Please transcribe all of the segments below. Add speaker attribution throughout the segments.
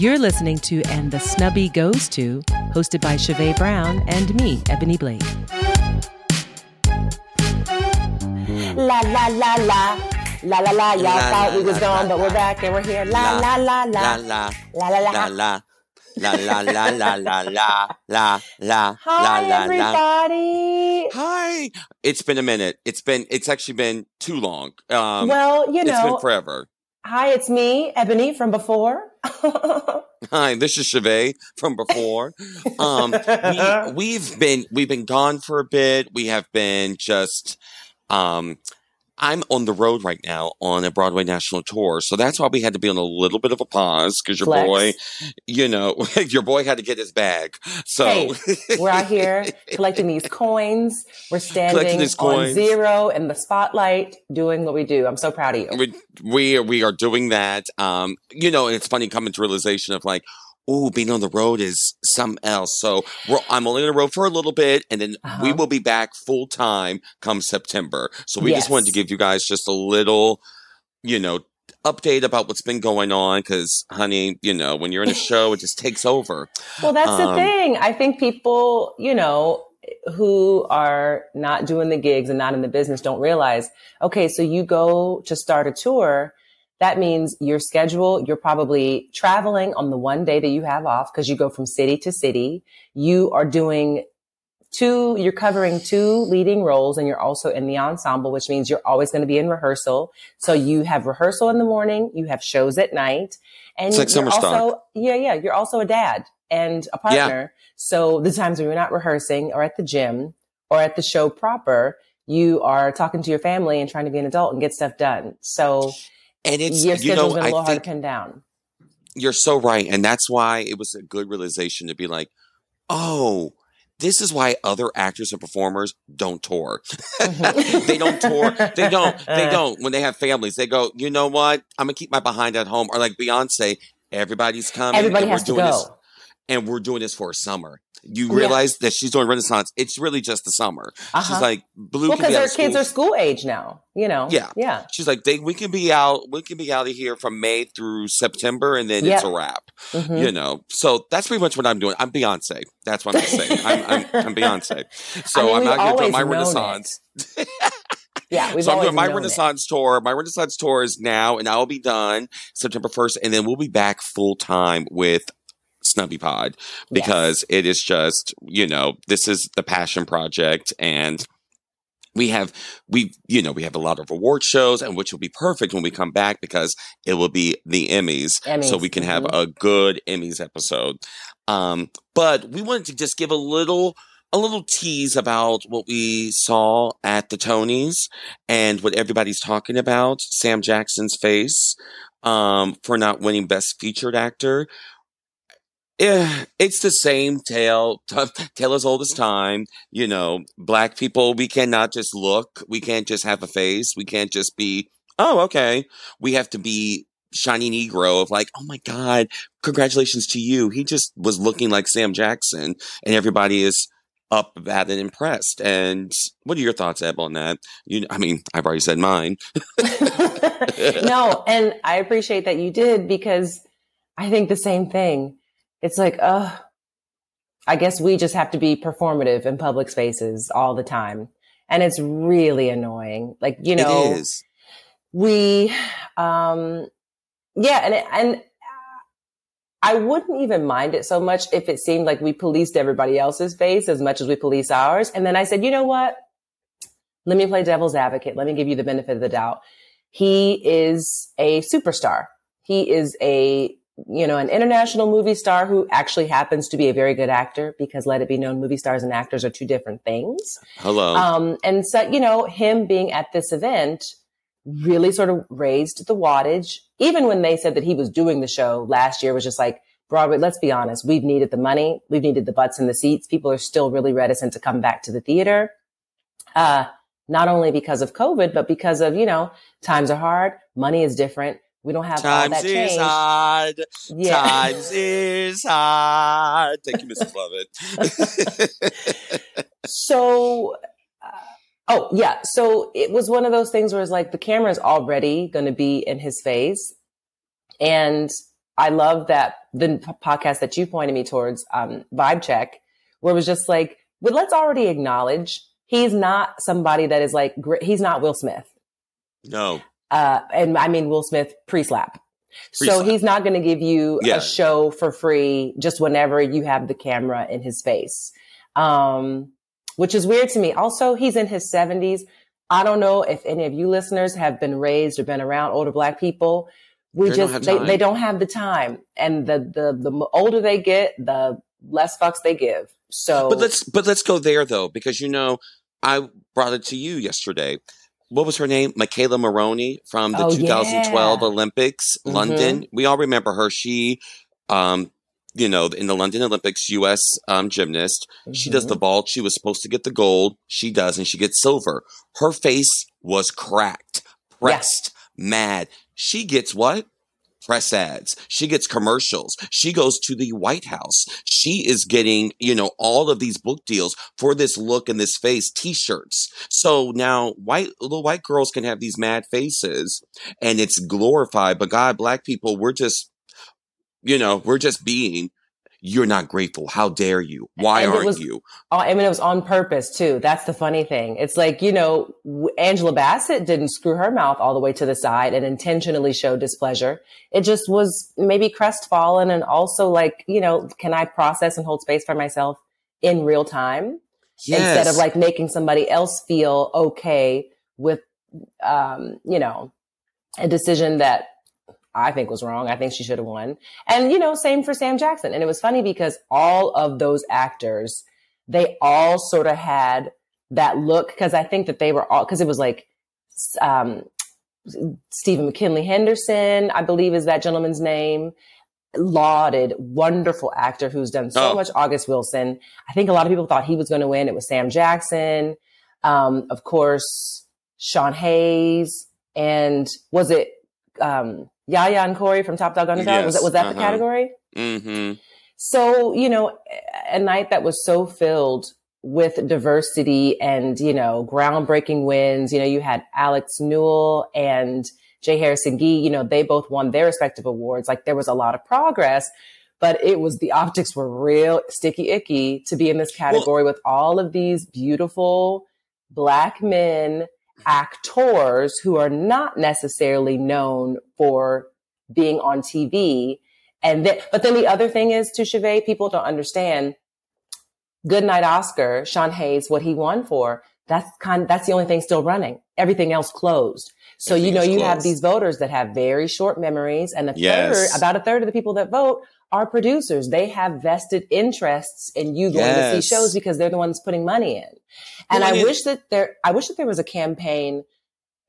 Speaker 1: You're listening to And the Snubby Goes To, hosted by Chevee Brown and me, Ebony Blake.
Speaker 2: La la la la. La la la, y'all
Speaker 3: La,
Speaker 2: thought
Speaker 3: la,
Speaker 2: we was
Speaker 3: la,
Speaker 2: gone,
Speaker 3: la,
Speaker 2: but we're back and we're here. La la la la.
Speaker 3: la la
Speaker 2: La la la.
Speaker 3: la la la la la la la la la la
Speaker 2: Hi
Speaker 3: la la.
Speaker 2: everybody.
Speaker 3: Hi. It's been a minute. It's been. It's actually been too long. Um,
Speaker 2: well, you know
Speaker 3: it's been forever.
Speaker 2: Hi, it's me, Ebony from before.
Speaker 3: Hi, this is Chevee from before. Um, we, we've been we've been gone for a bit. We have been just. Um, I'm on the road right now on a Broadway national tour, so that's why we had to be on a little bit of a pause because your
Speaker 2: Flex.
Speaker 3: boy, you know, your boy had to get his bag. So
Speaker 2: Hey, we're out here collecting these coins. We're standing
Speaker 3: these
Speaker 2: on zero in the spotlight, doing what we do. I'm so proud of you.
Speaker 3: we we are, we are doing that. Um, you know, and it's funny coming to realization of like, oh, being on the road is something else. So we're, I'm only on the road for a little bit, and then we
Speaker 2: Uh-huh.
Speaker 3: will be back full time come September. So we just wanted to give you guys just a little, you know. Update about what's been going on because, honey, you know, when you're in a show, it just takes over.
Speaker 2: Well, that's the
Speaker 3: Um,
Speaker 2: thing. I think people, you know, who are not doing the gigs and not in the business don't realize, okay, so you go to start a tour. That means your schedule, you're probably traveling on the one day that you have off because you go from city to city. You are doing two, you're covering two leading roles and you're also in the ensemble, which means you're always going to be in rehearsal. So you have rehearsal in the morning, you have shows at night, and
Speaker 3: It's like
Speaker 2: you're
Speaker 3: summer stock.
Speaker 2: also, yeah, yeah, you're also a dad and a
Speaker 3: Yeah.
Speaker 2: partner. So the times when you're not rehearsing or at the gym or at the show proper, you are talking to your family and trying to be an adult and get stuff done. So
Speaker 3: And it's,
Speaker 2: your
Speaker 3: you know,
Speaker 2: been a little
Speaker 3: I think
Speaker 2: to down.
Speaker 3: you're so right. And that's why it was a good realization to be like, oh, this is why other actors and performers don't tour.
Speaker 2: Mhm.
Speaker 3: they don't tour. They don't. They don't. When they have families, they go, you know what? I'm going to keep my behind at home. Or like Beyonce, everybody's coming.
Speaker 2: Everybody
Speaker 3: and we're
Speaker 2: has to
Speaker 3: doing
Speaker 2: go.
Speaker 3: This, and we're doing this for a summer. You
Speaker 2: Yeah.
Speaker 3: realize that she's doing Renaissance. It's really just the summer.
Speaker 2: Uh-huh.
Speaker 3: She's like, Blue
Speaker 2: well,
Speaker 3: be
Speaker 2: because
Speaker 3: out
Speaker 2: our kids are school age now, you know?
Speaker 3: Yeah.
Speaker 2: Yeah.
Speaker 3: She's like, they, we can be out, we can be out of here from May through September, and then it's a wrap.
Speaker 2: Mhm.
Speaker 3: You know, so that's pretty much what I'm doing. I'm Beyonce. That's what I'm saying. I'm, I'm, I'm Beyonce. So
Speaker 2: I mean,
Speaker 3: I'm
Speaker 2: we've
Speaker 3: out here doing my Renaissance.
Speaker 2: Yeah. We've
Speaker 3: so I'm doing my
Speaker 2: known it.
Speaker 3: Renaissance tour. My Renaissance tour is now, and I'll be done September 1st, and then we'll be back full time with Snubby Pod because it is just, you know, this is the passion project and we have we you know we have a lot of award shows and which will be perfect when we come back because it will be the emmys, so we can have
Speaker 2: mhm.
Speaker 3: a good emmys episode. Um but we wanted to just give a little a little tease about what we saw at the tonys and what everybody's talking about sam jackson's face um for not winning best featured actor Eh, it's the same tale, tale as old as time. You know, black people, we cannot just look. We can't just have a face. We can't just be, oh, okay. We have to be shiny Negro of like, oh my God, congratulations to you. He just was looking like Sam Jackson and everybody is up about it impressed. And what are your thoughts, Eb, on that? You, I mean, I've already said mine.
Speaker 2: no, and I appreciate that you did because I think the same thing. It's like, oh, I guess we just have to be performative in public spaces all the time. And it's really annoying. Like, you know,
Speaker 3: it is.
Speaker 2: we, um, yeah, and, it, and I wouldn't even mind it so much if it seemed like we policed everybody else's face as much as we police ours. And then I said, you know what? Let me play devil's advocate. Let me give you the benefit of the doubt. He is a superstar. He is a, you know, an international movie star who actually happens to be a very good actor because let it be known movie stars and actors are two different things.
Speaker 3: Hello.
Speaker 2: Um, and so, you know, him being at this event really sort of raised the wattage. Even when they said that he was doing the show last year was just like, Broadway, let's be honest, we've needed the money. We've needed the butts in the seats. People are still really reticent to come back to the theater. Uh, not only because of COVID, but because of, you know, times are hard. Money is different. We don't have all
Speaker 3: Times
Speaker 2: that
Speaker 3: is
Speaker 2: change.
Speaker 3: hard.
Speaker 2: Yeah.
Speaker 3: Times is hard. Thank you, Mrs. Lovett.
Speaker 2: so uh, oh yeah so it was one of those things where it's like the camera is already going to be in his face and I love that the podcast that you pointed me towards, um, Vibe Check, where it was just like, well, let's already acknowledge he's not somebody that is like, he's not Will Smith.
Speaker 3: No.
Speaker 2: Uh, and I mean Will Smith pre-slap. So he's not going to give you yeah. a show for free just whenever you have the camera in his face. Um, which is weird to me. Also, he's in his 70s. I don't know if any of you listeners have been raised or been around older black people. We they just they, they don't have the time. And the the the older they get, the less fucks they give. So
Speaker 3: But let's but let's go there though because you know I brought it to you yesterday what was her name? McKayla Maroney from the oh, 2012 yeah. Olympics, mm-hmm. London. We all remember her. She, um, you know, in the London Olympics, U.S. Um, gymnast. Mm-hmm. She does the mm-hmm. vault. She was supposed to get the gold. She does, and she gets silver. Her face was cracked, pressed, yeah. mad. She gets what? Press ads. She gets commercials. She goes to the White House. She is getting, you know, all of these book deals for this look and this face t-shirts. So now white, little white girls can have these mad faces and it's glorified. But God, black people, we're just, you know, we're just being you're not grateful. How dare you? Why and aren't
Speaker 2: was,
Speaker 3: you?
Speaker 2: I mean, it was on purpose too. That's the funny thing. It's like, you know, Angela Bassett didn't screw her mouth all the way to the side and intentionally show displeasure. It just was maybe crestfallen and also like, you know, can I process and hold space for myself in real time? Yes. Instead of like making somebody else feel okay with, um, you know, a decision that I think was wrong. I think she should have won. And, you know, same for Sam Jackson. And it was funny because all of those actors, they all sort of had that look because I think that they were all, because it was like, um, Stephen McKinley Henderson, I believe is that gentleman's name. Lauded, wonderful actor who's done so oh. much. August Wilson. I think a lot of people thought he was going to win. It was Sam Jackson. Um, of course, Sean Hayes. And was it, um, Yahya and Corey from Top Dog Underdog. Yes. Was that was that uh-huh. the category?
Speaker 3: Mm-hmm.
Speaker 2: So you know, a night that was so filled with diversity and you know groundbreaking wins. You know, you had Alex Newell and J. Harrison Ghee. You know, they both won their respective awards. Like there was a lot of progress. But it was the optics were real sticky icky to be in this category well, with all of these beautiful black men actors who are not necessarily known for being on TV. And then, but then the other thing is to Cheve, people don't understand. Good night, Oscar, Sean Hayes, what he won for, that's kind, that's the only thing still running. Everything else closed. So, you know, you closed. have these voters that have very short memories and a yes. third, about a third of the people that vote are producers. They have vested interests in you going yes. to see shows because they're the ones putting money in. And I wish that there, I wish that there was a campaign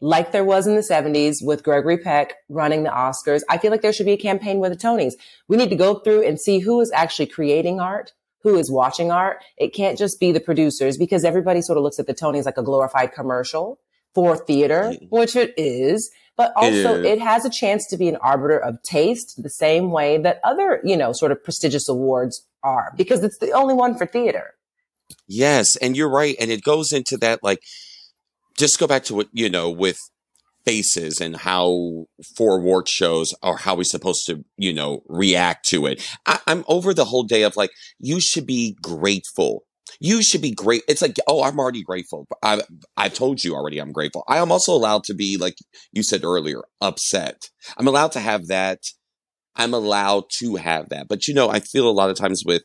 Speaker 2: like there was in the 70s with Gregory Peck running the Oscars. I feel like there should be a campaign with the Tonys. We need to go through and see who is actually creating art, who is watching art. It can't just be the producers because everybody sort of looks at the Tonys like a glorified commercial for theater, which it is. But also it, it has a chance to be an arbiter of taste the same way that other, you know, sort of prestigious awards are because it's the only one for theater.
Speaker 3: Yes, and you're right. And it goes into that, like, just go back to what, you know, with faces and how for award shows or how we're supposed to, you know, react to it. I, I'm over the whole day of like, you should be grateful. You should be great. It's like, oh, I'm already grateful. I've I've told you already I'm grateful. I am also allowed to be, like you said earlier, upset. I'm allowed to have that. I'm allowed to have that. But you know, I feel a lot of times with,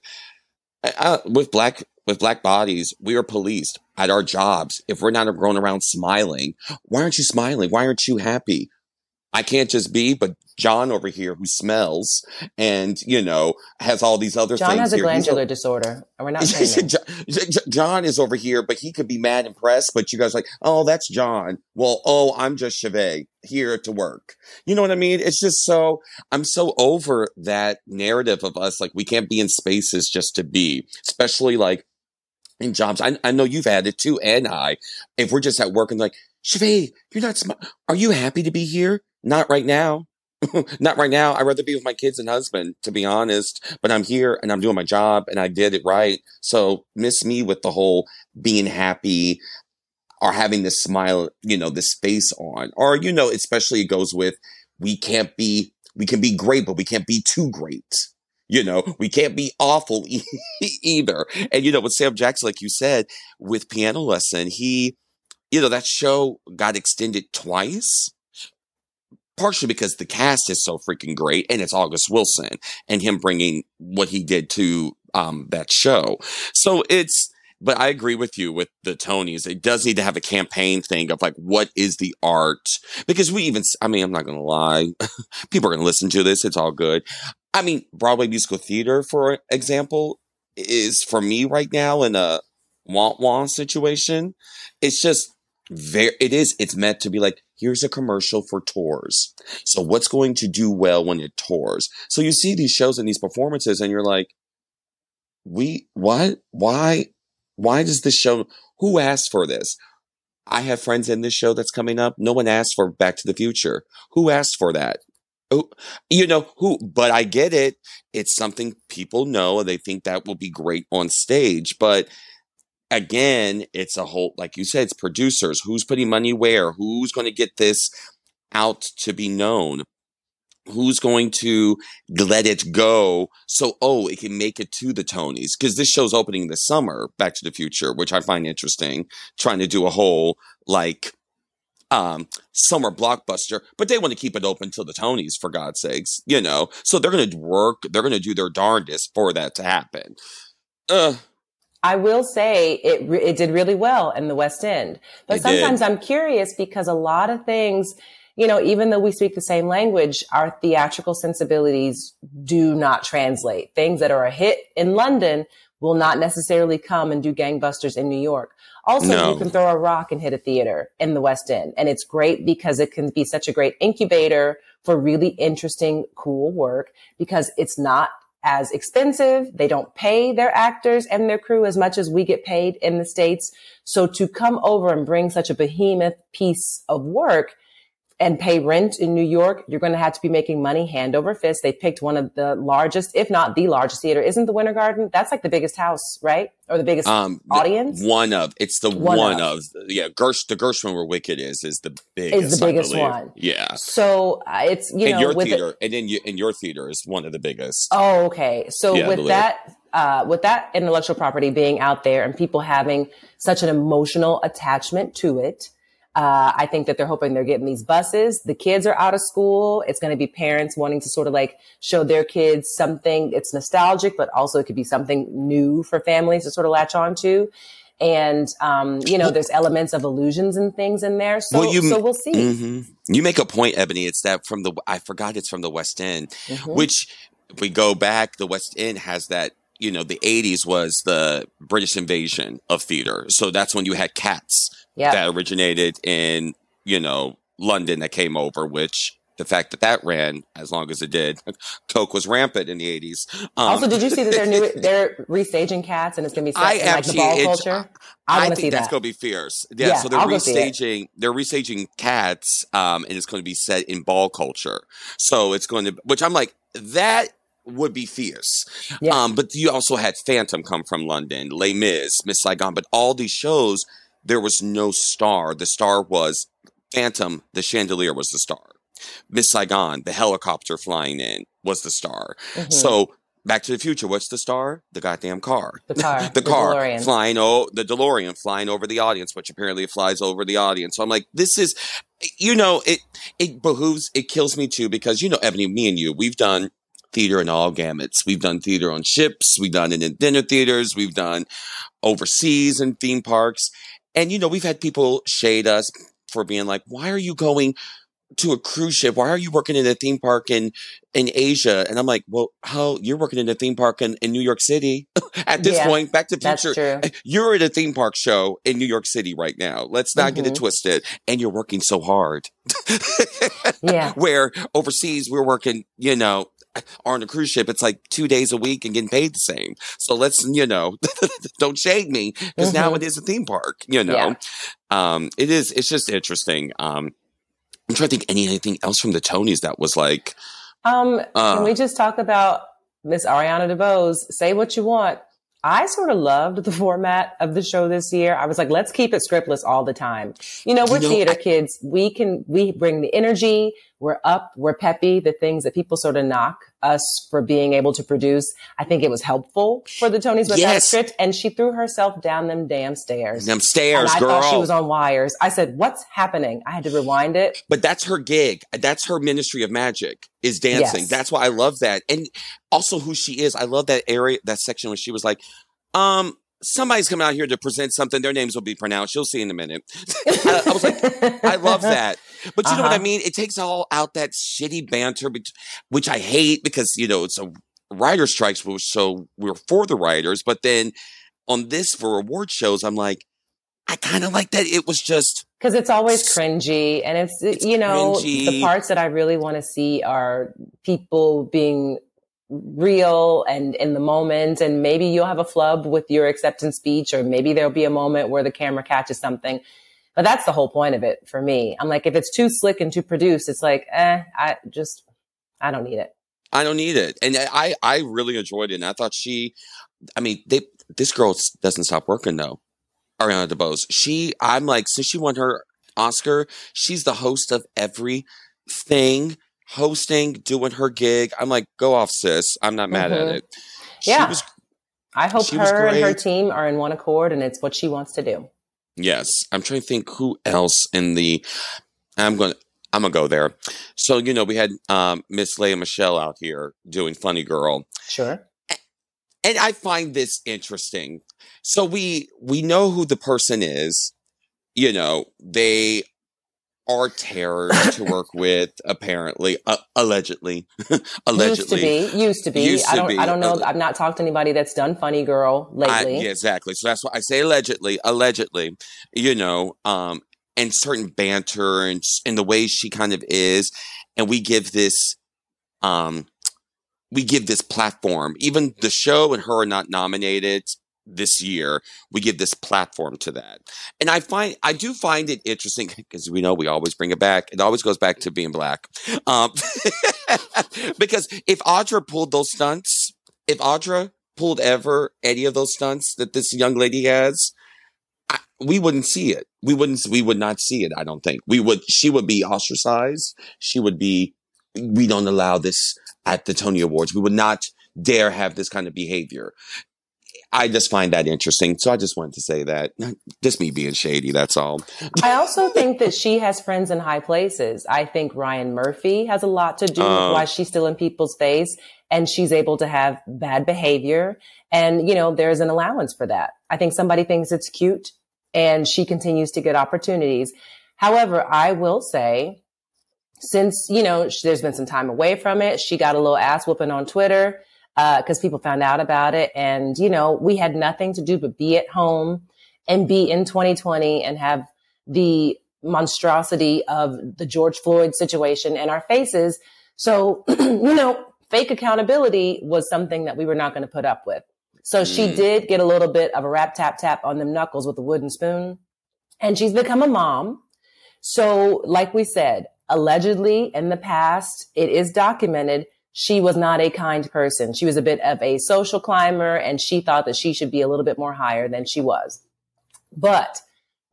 Speaker 3: uh, with black with black bodies, we are policed at our jobs. If we're not going around smiling, why aren't you smiling? Why aren't you happy? I can't just be, but John over here who smells and, you know, has all these other
Speaker 2: John
Speaker 3: things.
Speaker 2: John has
Speaker 3: a
Speaker 2: glandular disorder. And we're not saying
Speaker 3: John is over here, but he could be mad and pressed, but you guys like, oh, that's John. Well, oh, I'm just Cheve here to work. You know what I mean? It's just so, I'm so over that narrative of us. Like we can't be in spaces just to be, especially like in jobs. I, I know you've had it too, and I. If we're just at work and like, Cheve, you're not. Sm- Are you happy to be here? Not right now. not right now. I'd rather be with my kids and husband, to be honest. But I'm here and I'm doing my job and I did it right. So miss me with the whole being happy or having this smile, you know, this face on. Or, you know, especially it goes with we can't be we can be great, but we can't be too great. You know, we can't be awful e- either. And you know, with Sam Jackson, like you said, with piano lesson, he, you know, that show got extended twice partially because the cast is so freaking great and it's August Wilson and him bringing what he did to um, that show. So it's, but I agree with you with the Tonys. It does need to have a campaign thing of like, what is the art? Because we even, I mean, I'm not going to lie. People are going to listen to this. It's all good. I mean, Broadway musical theater, for example, is for me right now in a want want situation. It's just very, it is, it's meant to be like, here's a commercial for tours. So what's going to do well when it tours? So you see these shows and these performances and you're like, we, what, why, why does this show, who asked for this? I have friends in this show that's coming up. No one asked for Back to the Future. Who asked for that? You know who, but I get it. It's something people know and they think that will be great on stage. But again, it's a whole, like you said, it's producers. Who's putting money where? Who's going to get this out to be known? Who's going to let it go so, oh, it can make it to the Tonys? Because this show's opening this summer, Back to the Future, which I find interesting, trying to do a whole, like, um, summer blockbuster, but they want to keep it open till the Tonys, for God's sakes, you know. So they're going to work, they're going to do their darndest for that to happen. Uh,
Speaker 2: I will say it it did really well in the West End. But
Speaker 3: It
Speaker 2: sometimes
Speaker 3: did.
Speaker 2: I'm curious because a lot of things, you know, even though we speak the same language, our theatrical sensibilities do not translate. Things that are a hit in London will not necessarily come and do gangbusters in New York. Also,
Speaker 3: No.
Speaker 2: you can throw a rock and hit a theater in the West End. And it's great because it can be such a great incubator for really interesting, cool work because it's not as expensive. They don't pay their actors and their crew as much as we get paid in the States. So to come over and bring such a behemoth piece of work and pay rent in New York, you're going to have to be making money hand over fist. They picked one of the largest, if not the largest theater. Isn't the Winter Garden? That's like the biggest house, right? Or the biggest
Speaker 3: um, the-
Speaker 2: audience?
Speaker 3: one of, it's the
Speaker 2: One
Speaker 3: one,
Speaker 2: of.
Speaker 3: of. yeah, Gersh, the Gershwin where Wicked is, is the biggest.
Speaker 2: the biggest one.
Speaker 3: Yeah.
Speaker 2: So uh, it's, you know,
Speaker 3: your
Speaker 2: with it-
Speaker 3: theater, and then you, and your theater is one of the biggest.
Speaker 2: Oh, okay. So
Speaker 3: Yeah,
Speaker 2: with that, uh, with that intellectual property being out there and people having such an emotional attachment to it, uh, I think that they're hoping they're getting these buses. The kids are out of school. It's going to be parents wanting to sort of like show their kids something. It's nostalgic, but also it could be something new for families to sort of latch on to. And, um, you know, there's elements of illusions and things in there. So,
Speaker 3: Well, you-
Speaker 2: so we'll see.
Speaker 3: hmm You make a point, Ebony. It's that from the, I forgot it's from the West End,
Speaker 2: Mhm.
Speaker 3: which if we go back, the West End has that, you know, the 80s was the British invasion of theater. So that's when you had cats
Speaker 2: Yeah.
Speaker 3: that originated in, you know, London that came over, which the fact that that ran as long as it did, Coke was rampant in the 80s. Um,
Speaker 2: also, did you see that they're new? They're restaging cats, and it's going to be set
Speaker 3: I
Speaker 2: in like the ball culture. I,
Speaker 3: I,
Speaker 2: want to
Speaker 3: think
Speaker 2: see
Speaker 3: that's
Speaker 2: that.
Speaker 3: going to be fierce. Yeah,
Speaker 2: Yeah,
Speaker 3: so they're
Speaker 2: I'll go see it.
Speaker 3: restaging. They're restaging Cats, um, and it's going to be set in ball culture. So it's going to, which I'm like, that would be fierce.
Speaker 2: Yeah.
Speaker 3: Um, but you also had Phantom come from London, Les Mis, Miss Saigon, but all these shows, there was no star. The star was Phantom. The chandelier was the star. Miss Saigon, the helicopter flying in, was the star.
Speaker 2: Mhm.
Speaker 3: So. Back to the Future. What's the star? The goddamn car
Speaker 2: the car,
Speaker 3: the car
Speaker 2: DeLorean.
Speaker 3: flying oh the DeLorean flying over the audience, which apparently it flies over the audience. So I'm like, this is, you know, it it behooves, it kills me too because you know, Ebony, me and you, we've done theater in all gamuts. We've done theater on ships, we've done it in dinner theaters, we've done overseas in theme parks, and you know, we've had people shade us for being like, why are you going? To a cruise ship. Why are you working in a theme park in in Asia? And I'm like, well, how you're working in a theme park in, in New York City at this
Speaker 2: Yeah,
Speaker 3: point? Back to Future. You're at a theme park show in New York City right now. Let's not get it
Speaker 2: Mhm.
Speaker 3: twisted. And you're working so hard.
Speaker 2: Yeah.
Speaker 3: Where overseas we're working, you know, on a cruise ship, it's like two days a week and getting paid the same. So let's, you know, don't shade me because now
Speaker 2: Mhm.
Speaker 3: it is a theme park, you know. Um, it is, it's just interesting. Um, I'm trying to think any anything else from the Tonys that was like,
Speaker 2: Um,
Speaker 3: uh,
Speaker 2: can we just talk about Miss Ariana DeBose? Say what you want. I sort of loved the format of the show this year. I was like, let's keep it scriptless all the time. You know, we're you know, theater I- kids. We can, we bring the energy. We're up. We're peppy. The things that people sort of knock us for being able to produce. I think it was helpful for the Tonys with yes. that script. And she threw herself down them damn stairs.
Speaker 3: Them stairs,
Speaker 2: I
Speaker 3: girl.
Speaker 2: thought she was on wires. I said, what's happening? I had to rewind it.
Speaker 3: But that's her gig. That's her ministry of magic is dancing. Yes. That's why I love that. And also who she is. I love that area, that section where she was like, um, somebody's coming out here to present something. Their names will be pronounced. You'll see in a minute. I, I, was like, I love that. But you uh-huh. know what I uh-huh. mean? It takes all out that shitty banter, which I hate because, you know, it's a writer strikes, so we're for the writers. But then on this for award shows, I'm like, I kind of like that. It was just
Speaker 2: because it's always cringy, and it's, it's you know cringy. the parts that I really want to see are people being real and in the moment. And maybe you'll have a flub with your acceptance speech or maybe there'll be a moment where the camera catches something. But that's the whole point of it for me. I'm like if it's too slick and too produced it's like eh i just i don't need it.
Speaker 3: I don't need it. And i i really enjoyed it. And i thought she i mean they this girl doesn't stop working though. Ariana DeBose. She, I'm like, since she won her Oscar, she's the host of everything hosting, doing her gig. I'm like, go off, sis. I'm not mad mm-hmm. at it.
Speaker 2: Yeah. Was, I hope her and her team are in one accord and it's what she wants to do.
Speaker 3: Yes. I'm trying to think who else in the I'm going to I'm gonna go there. So, you know, we had um Miss Lea Michele out here doing Funny Girl.
Speaker 2: Sure.
Speaker 3: And I find this interesting. So we we know who the person is. You know, they are terrors to work with, apparently, uh, allegedly, allegedly.
Speaker 2: Used to be, used to be. Used I don't, be. I don't know. I've not talked to anybody that's done Funny Girl lately.
Speaker 3: I, yeah, exactly. So that's why I say allegedly, allegedly. You know, um, and certain banter and and the way she kind of is, and we give this, um, we give this platform. Even the show and her are not nominated this year, we give this platform to that. And I find, I do find it interesting because we know we always bring it back. It always goes back to being black. Um, because if Audra pulled those stunts, if Audra pulled ever any of those stunts that this young lady has, I, we wouldn't see it. We wouldn't, we would not see it. I don't think we would, she would be ostracized. She would be, we don't allow this at the Tony Awards. We would not dare have this kind of behavior. I just find that interesting. So I just wanted to say that. Just me being shady, that's all.
Speaker 2: I also think that she has friends in high places. I think Ryan Murphy has a lot to do with uh. why she's still in people's face and she's able to have bad behavior. And, you know, there's an allowance for that. I think somebody thinks it's cute and she continues to get opportunities. However, I will say, since, you know, there's been some time away from it, she got a little ass whooping on Twitter because uh, people found out about it. And, you know, we had nothing to do but be at home and be in 2020 and have the monstrosity of the George Floyd situation in our faces. So, you know, fake accountability was something that we were not going to put up with. So mm. she did get a little bit of a rap tap tap on them knuckles with a wooden spoon. And she's become a mom. So, like we said, allegedly in the past, it is documented she was not a kind person. She was a bit of a social climber and she thought that she should be a little bit more higher than she was. But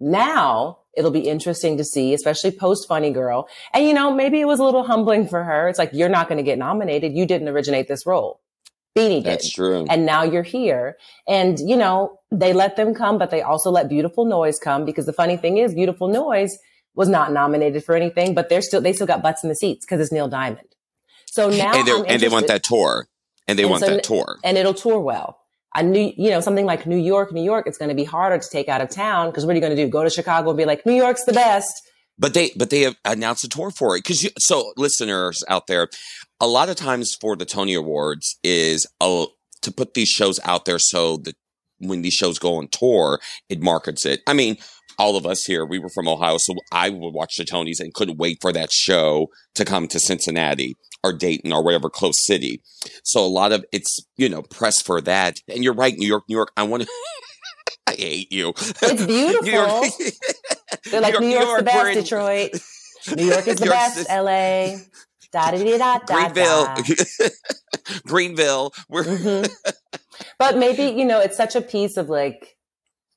Speaker 2: now it'll be interesting to see, especially post Funny Girl. And you know, maybe it was a little humbling for her. It's like, you're not going to get nominated. You didn't originate this role. Beanie did.
Speaker 3: That's true.
Speaker 2: And now you're here. And, you know, they let them come, but they also let Beautiful Noise come because the funny thing is Beautiful Noise was not nominated for anything, but they're still, they still got butts in the seats because it's Neil Diamond. So now,
Speaker 3: and, and they want that tour, and they and want so, that tour,
Speaker 2: and it'll tour well. I knew, you know, something like New York, New York, it's going to be harder to take out of town because what are you going to do? Go to Chicago and be like, New York's the best.
Speaker 3: But they, but they have announced a tour for it because so listeners out there, a lot of times for the Tony Awards is a, to put these shows out there so that when these shows go on tour, it markets it. I mean, all of us here, we were from Ohio, so I would watch the Tonys and couldn't wait for that show to come to Cincinnati or Dayton or whatever close city. So a lot of it's, you know, press for that. And you're right, New York, New York, I want to. I hate you.
Speaker 2: It's beautiful. York, They're like New, York, New York's York, the best, Detroit. New York is the best, LA. Da da da da
Speaker 3: Greenville. Greenville. We're
Speaker 2: Mhm. But maybe you know it's such a piece of like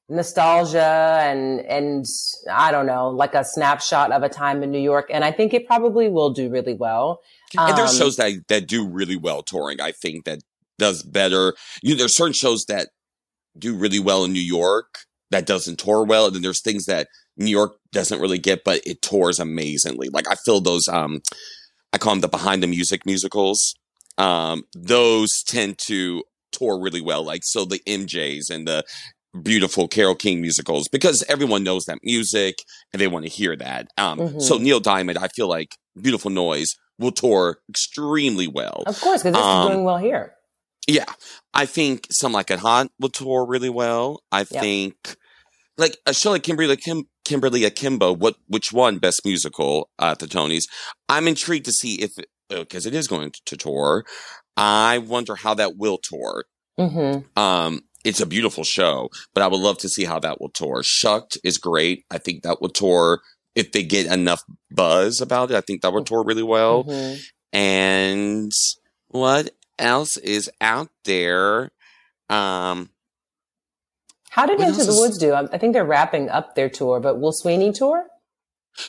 Speaker 2: nostalgia and and I don't know, like a snapshot of a time in New York, and I think it probably will do really well.
Speaker 3: and there's
Speaker 2: Um,
Speaker 3: shows that that do really well touring. I think that does better. You know, there's certain shows that do really well in New York that doesn't tour well, and then there's things that New York doesn't really get, but it tours amazingly. Like I feel those um I call them the behind the music musicals. Um those tend to tour really well. Like so the MJs and the beautiful Carole King musicals because everyone knows that music and they want to hear that. Um
Speaker 2: Mhm.
Speaker 3: so Neil Diamond, I feel like Beautiful Noise will tour extremely well.
Speaker 2: Of course, because this
Speaker 3: Um,
Speaker 2: is doing well here.
Speaker 3: Yeah. I think Some Like It Hot will tour really well. I think like a show like Kimberly Kim Kimberly Akimbo, what which won Best Musical uh, at the Tonys. I'm intrigued to see if because it is going to tour. I wonder how that will tour.
Speaker 2: hmm
Speaker 3: Um, it's a beautiful show, but I would love to see how that will tour. Shucked is great. I think that will tour if they get enough buzz about it. I think that will tour really well.
Speaker 2: Mhm.
Speaker 3: And what else is out there? Um,
Speaker 2: How did Into the
Speaker 3: is-
Speaker 2: Woods do? I think they're wrapping up their tour, but will Sweeney tour?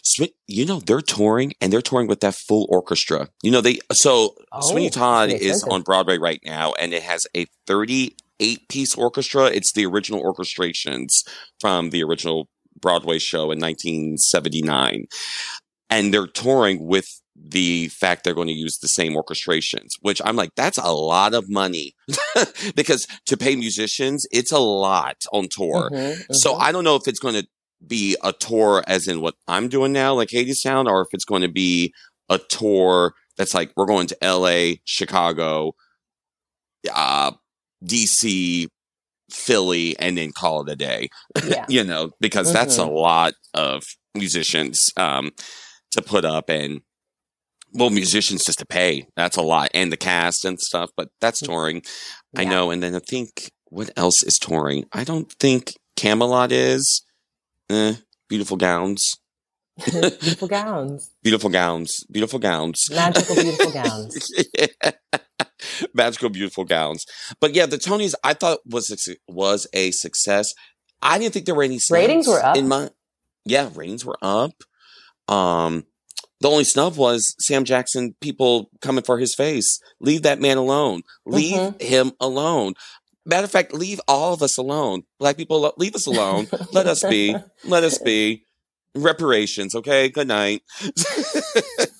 Speaker 3: Swe- you know, they're touring and they're touring with that full orchestra. You know, they, so Sweeney
Speaker 2: Oh,
Speaker 3: Todd is on Broadway right now and it has a 38 piece orchestra. It's the original orchestrations from the original Broadway show in 1979. And they're touring with the fact they're going to use the same orchestrations, which I'm like, that's a lot of money because to pay musicians, it's a lot on tour.
Speaker 2: Mhm,
Speaker 3: So
Speaker 2: mhm.
Speaker 3: I don't know if it's going to be a tour as in what I'm doing now, like Hadestown, or if it's going to be a tour that's like we're going to LA, Chicago, uh, DC, Philly, and then call it a day.
Speaker 2: yeah.
Speaker 3: you know, because that's a lot of musicians um, to put up and well, musicians just to pay. That's a lot, and the cast and stuff. But that's touring. I know. And then I think what else is touring? I don't think Camelot is. Eh, beautiful gowns,
Speaker 2: beautiful gowns,
Speaker 3: beautiful gowns, beautiful gowns.
Speaker 2: magical, beautiful gowns.
Speaker 3: Magical, beautiful gowns. But yeah, the Tonys I thought was a, was a success. I didn't think there were any
Speaker 2: Ratings were up.
Speaker 3: in my. Yeah, ratings were up. Um, the only snub was Sam Jackson. People coming for his face. Leave that man alone. Leave
Speaker 2: Mhm.
Speaker 3: him alone. Matter of fact, leave all of us alone. Black people, leave us alone. Let us be. Let us be. Reparations, okay? Good night.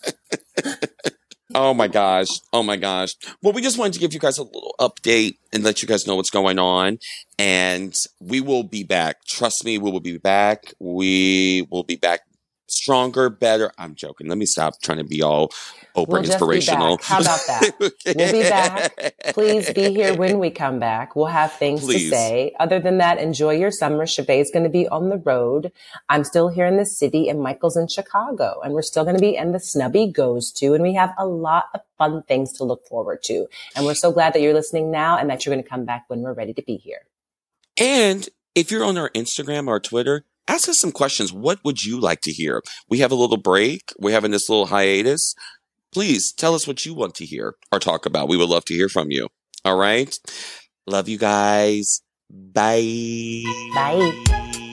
Speaker 3: oh my gosh. Oh my gosh. Well, we just wanted to give you guys a little update and let you guys know what's going on. And we will be back. Trust me, we will be back. We will be back stronger, better. I'm joking. Let me stop trying to be all Oprah
Speaker 2: We'll
Speaker 3: inspirational.
Speaker 2: How about that? We'll be back. Please be here when we come back. We'll have things
Speaker 3: Please.
Speaker 2: to say. Other than that, enjoy your summer. Chevet's going to be on the road. I'm still here in the city and Michael's in Chicago and we're still going to be in the snubby goes to and we have a lot of fun things to look forward to. And we're so glad that you're listening now and that you're going to come back when we're ready to be here.
Speaker 3: And if you're on our Instagram or Twitter, ask us some questions. What would you like to hear? We have a little break. We're having this little hiatus. Please tell us what you want to hear or talk about. We would love to hear from you. All right. Love you guys. Bye.
Speaker 2: Bye.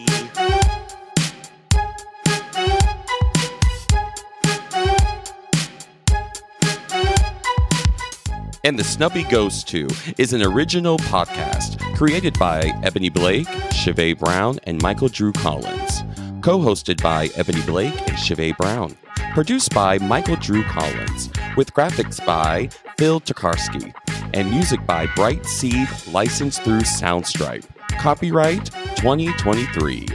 Speaker 3: And The Snubby Goes To is an original podcast created by Ebony Blake, Chevet Brown, and Michael Drew Collins. Co hosted by Ebony Blake and Chevet Brown. Produced by Michael Drew Collins. With graphics by Phil Tokarski. And music by Bright Seed, licensed through Soundstripe. Copyright 2023.